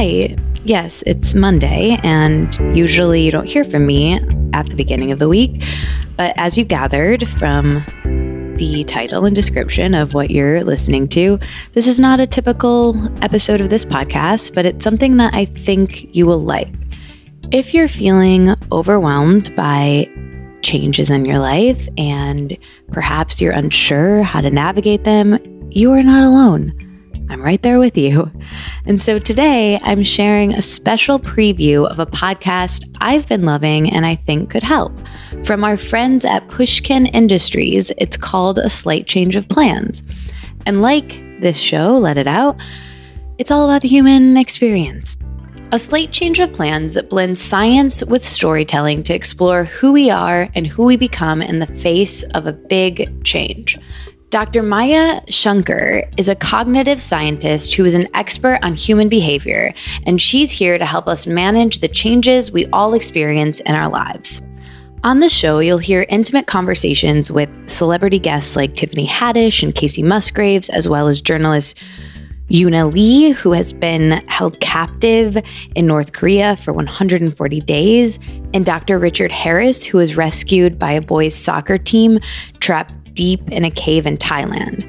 Hi. Yes, it's Monday, and usually you don't hear from me at the beginning of the week. But as you gathered from the title and description of what you're listening to, this is not a typical episode of this podcast, but it's something that I think you will like. If you're feeling overwhelmed by changes in your life and perhaps you're unsure how to navigate them, you are not alone. I'm right there with you. And so today I'm sharing a special preview of a podcast I've been loving and I think could help. From our friends at Pushkin Industries, it's called A Slight Change of Plans. And like this show, Let It Out, it's all about the human experience. A Slight Change of Plans blends science with storytelling to explore who we are and who we become in the face of a big change. Dr. Maya Shankar is a cognitive scientist who is an expert on human behavior, and she's here to help us manage the changes we all experience in our lives. On the show, you'll hear intimate conversations with celebrity guests like Tiffany Haddish and Kacey Musgraves, as well as journalist Euna Lee, who has been held captive in North Korea for 140 days, and Dr. Richard Harris, who was rescued by a boys' soccer team trapped deep in a cave in Thailand.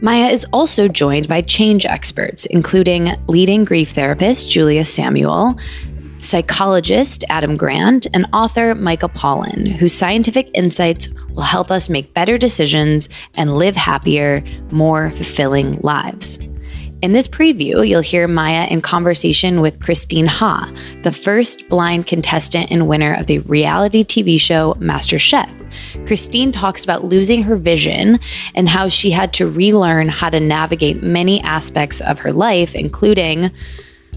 Maya is also joined by change experts, including leading grief therapist Julia Samuel, psychologist Adam Grant, and author Michael Pollan, whose scientific insights will help us make better decisions and live happier, more fulfilling lives. In this preview, you'll hear Maya in conversation with Christine Ha, the first blind contestant and winner of the reality TV show MasterChef. Christine talks about losing her vision and how she had to relearn how to navigate many aspects of her life, including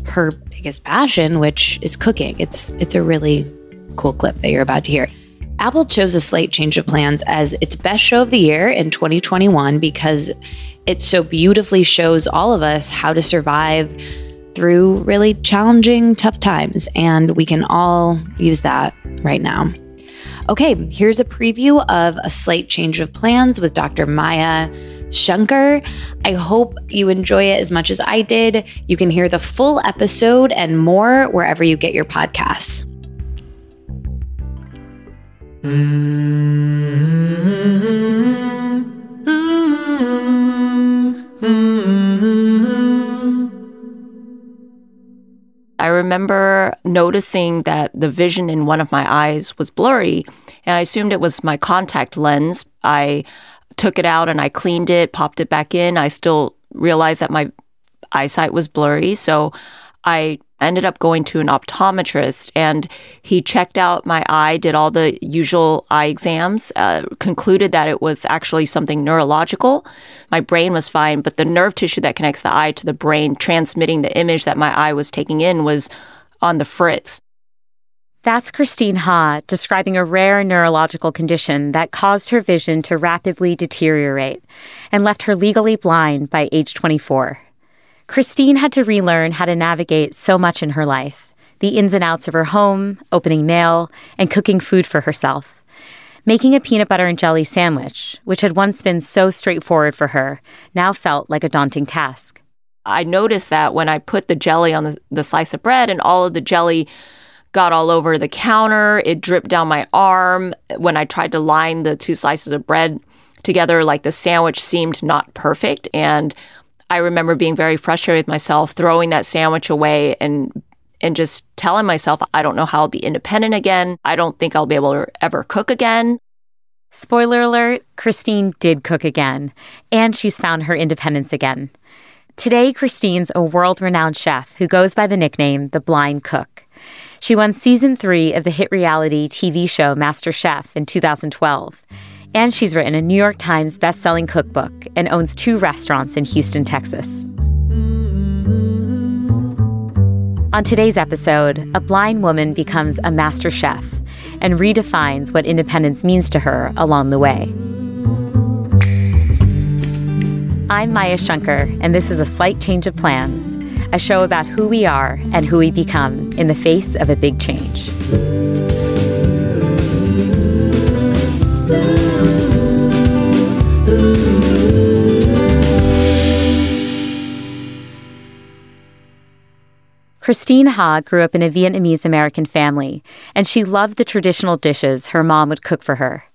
her biggest passion, which is cooking. It's it's a really cool clip that you're about to hear. Apple chose a slight change of plans as its best show of the year in 2021 because it so beautifully shows all of us how to survive through really challenging, tough times. And we can all use that right now. Okay, here's a preview of A Slight Change of Plans with Dr. Maya Shankar. I hope you enjoy it as much as I did. You can hear the full episode and more wherever you get your podcasts. I remember noticing that the vision in one of my eyes was blurry, and I assumed it was my contact lens. I took it out and I cleaned it, popped it back in. I still realized that my eyesight was blurry, so I ended up going to an optometrist and he checked out my eye, did all the usual eye exams, uh, concluded that it was actually something neurological. My brain was fine, but the nerve tissue that connects the eye to the brain, transmitting the image that my eye was taking in, was on the fritz. That's Christine Ha describing a rare neurological condition that caused her vision to rapidly deteriorate and left her legally blind by age 24. Christine had to relearn how to navigate so much in her life the ins and outs of her home, opening mail, and cooking food for herself. Making a peanut butter and jelly sandwich, which had once been so straightforward for her, now felt like a daunting task. I noticed that when I put the jelly on the, the slice of bread and all of the jelly got all over the counter, it dripped down my arm. When I tried to line the two slices of bread together, like the sandwich seemed not perfect. And I remember being very frustrated with myself, throwing that sandwich away and and just telling myself, I don't know how I'll be independent again. I don't think I'll be able to ever cook again. Spoiler alert, Christine did cook again, and she's found her independence again. Today, Christine's a world renowned chef who goes by the nickname The Blind Cook. She won season three of the hit reality TV show Master Chef in 2012. And she's written a New York Times best-selling cookbook and owns two restaurants in Houston, Texas. On today's episode, a blind woman becomes a master chef and redefines what independence means to her along the way. I'm Maya Shankar, and this is A Slight Change of Plans, a show about who we are and who we become in the face of a big change. Christine Ha grew up in a Vietnamese American family, and she loved the traditional dishes her mom would cook for her.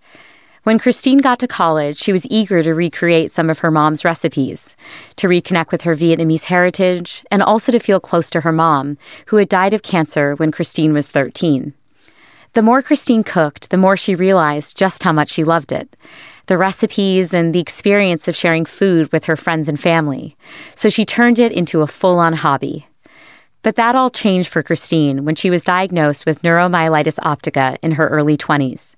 When Christine got to college, she was eager to recreate some of her mom's recipes, to reconnect with her Vietnamese heritage, and also to feel close to her mom, who had died of cancer when Christine was 13. The more Christine cooked, the more she realized just how much she loved it the recipes and the experience of sharing food with her friends and family. So she turned it into a full on hobby. But that all changed for Christine when she was diagnosed with neuromyelitis optica in her early 20s.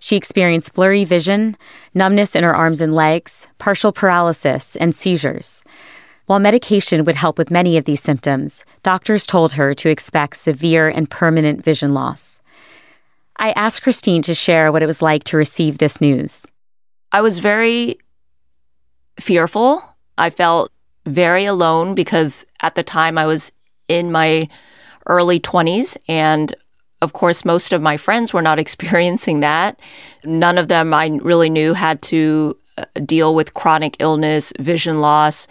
She experienced blurry vision, numbness in her arms and legs, partial paralysis, and seizures. While medication would help with many of these symptoms, doctors told her to expect severe and permanent vision loss. I asked Christine to share what it was like to receive this news. I was very fearful. I felt very alone because at the time I was in my early 20s and of course, most of my friends were not experiencing that. None of them I really knew had to uh, deal with chronic illness, vision loss,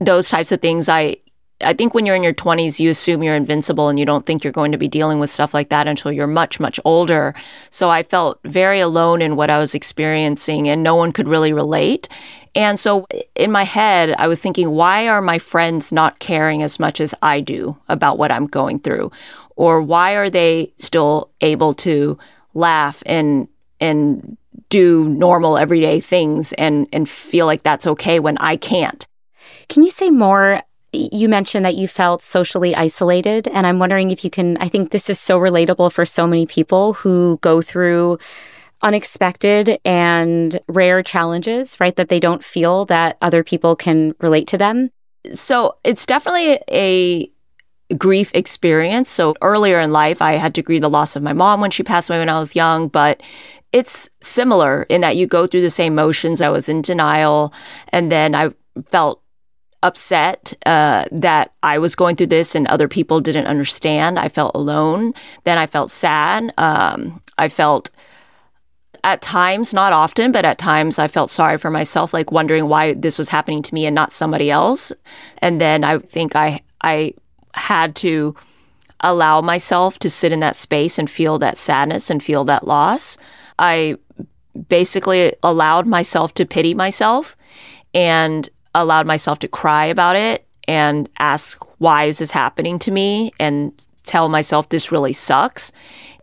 those types of things. I I think when you're in your 20s, you assume you're invincible and you don't think you're going to be dealing with stuff like that until you're much, much older. So I felt very alone in what I was experiencing and no one could really relate. And so in my head, I was thinking, why are my friends not caring as much as I do about what I'm going through? Or why are they still able to laugh and, and do normal everyday things and, and feel like that's okay when I can't? Can you say more you mentioned that you felt socially isolated. And I'm wondering if you can, I think this is so relatable for so many people who go through unexpected and rare challenges, right? That they don't feel that other people can relate to them. So it's definitely a grief experience. So earlier in life, I had to grieve the loss of my mom when she passed away when I was young, but it's similar in that you go through the same motions. I was in denial and then I felt upset uh, that I was going through this and other people didn't understand. I felt alone. Then I felt sad. Um, I felt at times, not often, but at times I felt sorry for myself, like wondering why this was happening to me and not somebody else. And then I think I I had to allow myself to sit in that space and feel that sadness and feel that loss. I basically allowed myself to pity myself and allowed myself to cry about it and ask, why is this happening to me? And tell myself this really sucks.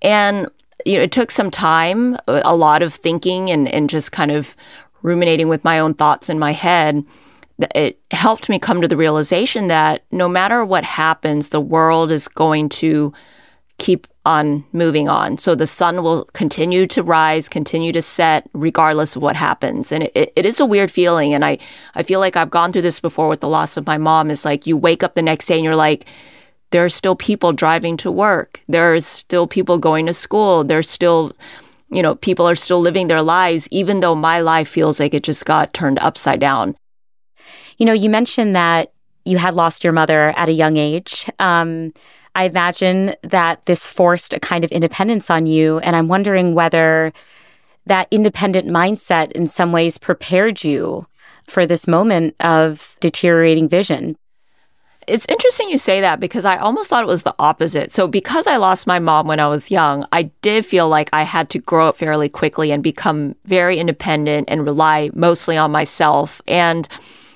And, you know, it took some time, a lot of thinking and, and just kind of ruminating with my own thoughts in my head. It helped me come to the realization that no matter what happens, the world is going to keep on moving on. So the sun will continue to rise, continue to set, regardless of what happens. And it, it is a weird feeling. And I, I feel like I've gone through this before with the loss of my mom. Is like you wake up the next day and you're like, there are still people driving to work. There are still people going to school. There's still, you know, people are still living their lives, even though my life feels like it just got turned upside down. You know, you mentioned that you had lost your mother at a young age. Um, I imagine that this forced a kind of independence on you. And I'm wondering whether that independent mindset in some ways prepared you for this moment of deteriorating vision. It's interesting you say that because I almost thought it was the opposite. So, because I lost my mom when I was young, I did feel like I had to grow up fairly quickly and become very independent and rely mostly on myself. And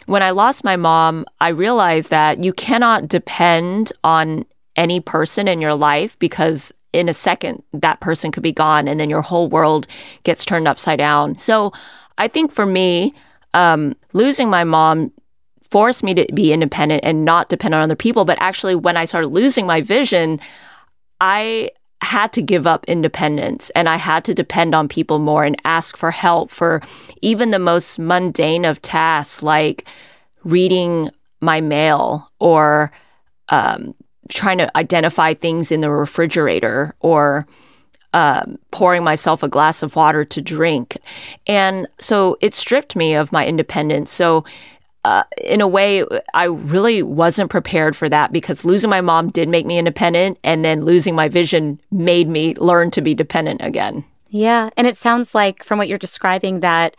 when I lost my mom, I realized that you cannot depend on any person in your life because in a second that person could be gone and then your whole world gets turned upside down. So I think for me, um, losing my mom forced me to be independent and not depend on other people. But actually, when I started losing my vision, I had to give up independence and I had to depend on people more and ask for help for even the most mundane of tasks like reading my mail or um, trying to identify things in the refrigerator or um, pouring myself a glass of water to drink. And so it stripped me of my independence. So, uh, in a way, I really wasn't prepared for that because losing my mom did make me independent, and then losing my vision made me learn to be dependent again. Yeah. And it sounds like, from what you're describing, that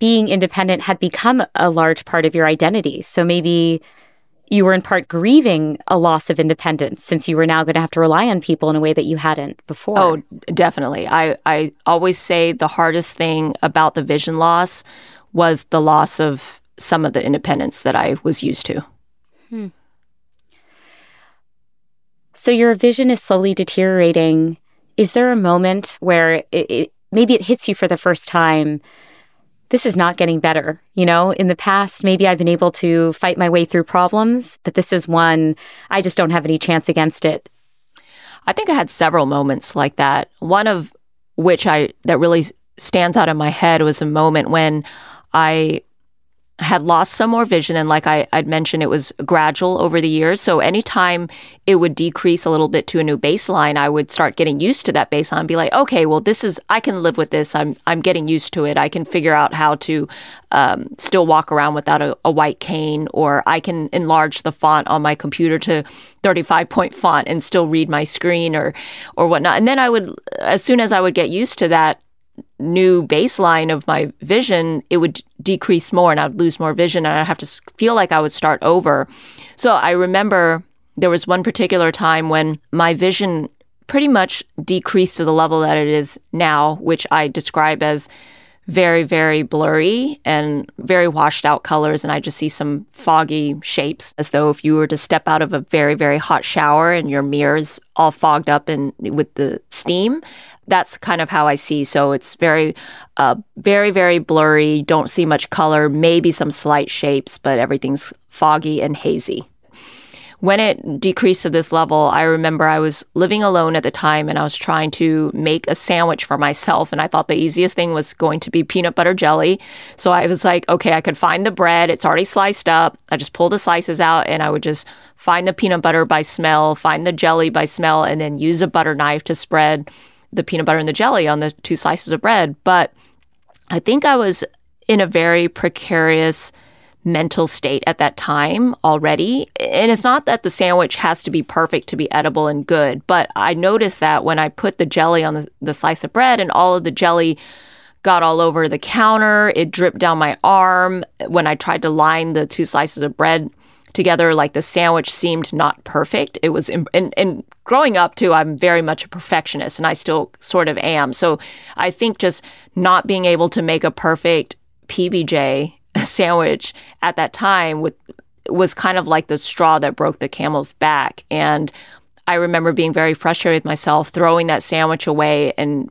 being independent had become a large part of your identity. So maybe you were in part grieving a loss of independence since you were now going to have to rely on people in a way that you hadn't before. Oh, definitely. I, I always say the hardest thing about the vision loss was the loss of some of the independence that I was used to. Hmm. So your vision is slowly deteriorating. Is there a moment where it, it, maybe it hits you for the first time? This is not getting better. You know, in the past, maybe I've been able to fight my way through problems, but this is one I just don't have any chance against it. I think I had several moments like that. One of which I that really stands out in my head was a moment when I had lost some more vision. And like I, would mentioned, it was gradual over the years. So anytime it would decrease a little bit to a new baseline, I would start getting used to that baseline and be like, okay, well, this is, I can live with this. I'm, I'm getting used to it. I can figure out how to um, still walk around without a, a white cane, or I can enlarge the font on my computer to 35 point font and still read my screen or, or whatnot. And then I would, as soon as I would get used to that, new baseline of my vision, it would decrease more and I'd lose more vision and I'd have to feel like I would start over. So I remember there was one particular time when my vision pretty much decreased to the level that it is now, which I describe as very, very blurry and very washed out colors. And I just see some foggy shapes as though if you were to step out of a very, very hot shower and your mirrors all fogged up and with the steam. That's kind of how I see. So it's very, uh, very, very blurry. Don't see much color, maybe some slight shapes, but everything's foggy and hazy when it decreased to this level, I remember I was living alone at the time and I was trying to make a sandwich for myself. And I thought the easiest thing was going to be peanut butter jelly. So I was like, okay, I could find the bread. It's already sliced up. I just pull the slices out and I would just find the peanut butter by smell, find the jelly by smell, and then use a butter knife to spread the peanut butter and the jelly on the two slices of bread. But I think I was in a very precarious mental state at that time already. And it's not that the sandwich has to be perfect to be edible and good, but I noticed that when I put the jelly on the, the slice of bread and all of the jelly got all over the counter, it dripped down my arm. When I tried to line the two slices of bread together, like the sandwich seemed not perfect. It was, and, and growing up too, I'm very much a perfectionist and I still sort of am. So I think just not being able to make a perfect PBJ sandwich at that time with was kind of like the straw that broke the camel's back. And I remember being very frustrated with myself, throwing that sandwich away and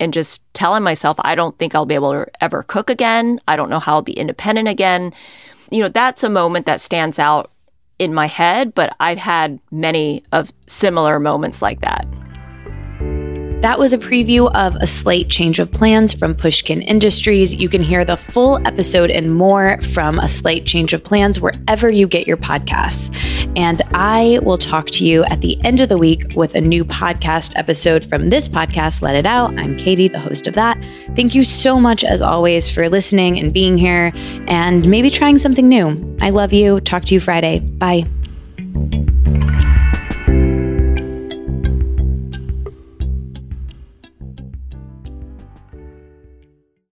and just telling myself, I don't think I'll be able to ever cook again. I don't know how I'll be independent again. You know, that's a moment that stands out in my head, but I've had many of similar moments like that. That was a preview of a slight change of plans from Pushkin Industries. You can hear the full episode and more from a slight change of plans wherever you get your podcasts. And I will talk to you at the end of the week with a new podcast episode from this podcast, Let It Out. I'm Katie, the host of that. Thank you so much, as always, for listening and being here and maybe trying something new. I love you. Talk to you Friday. Bye.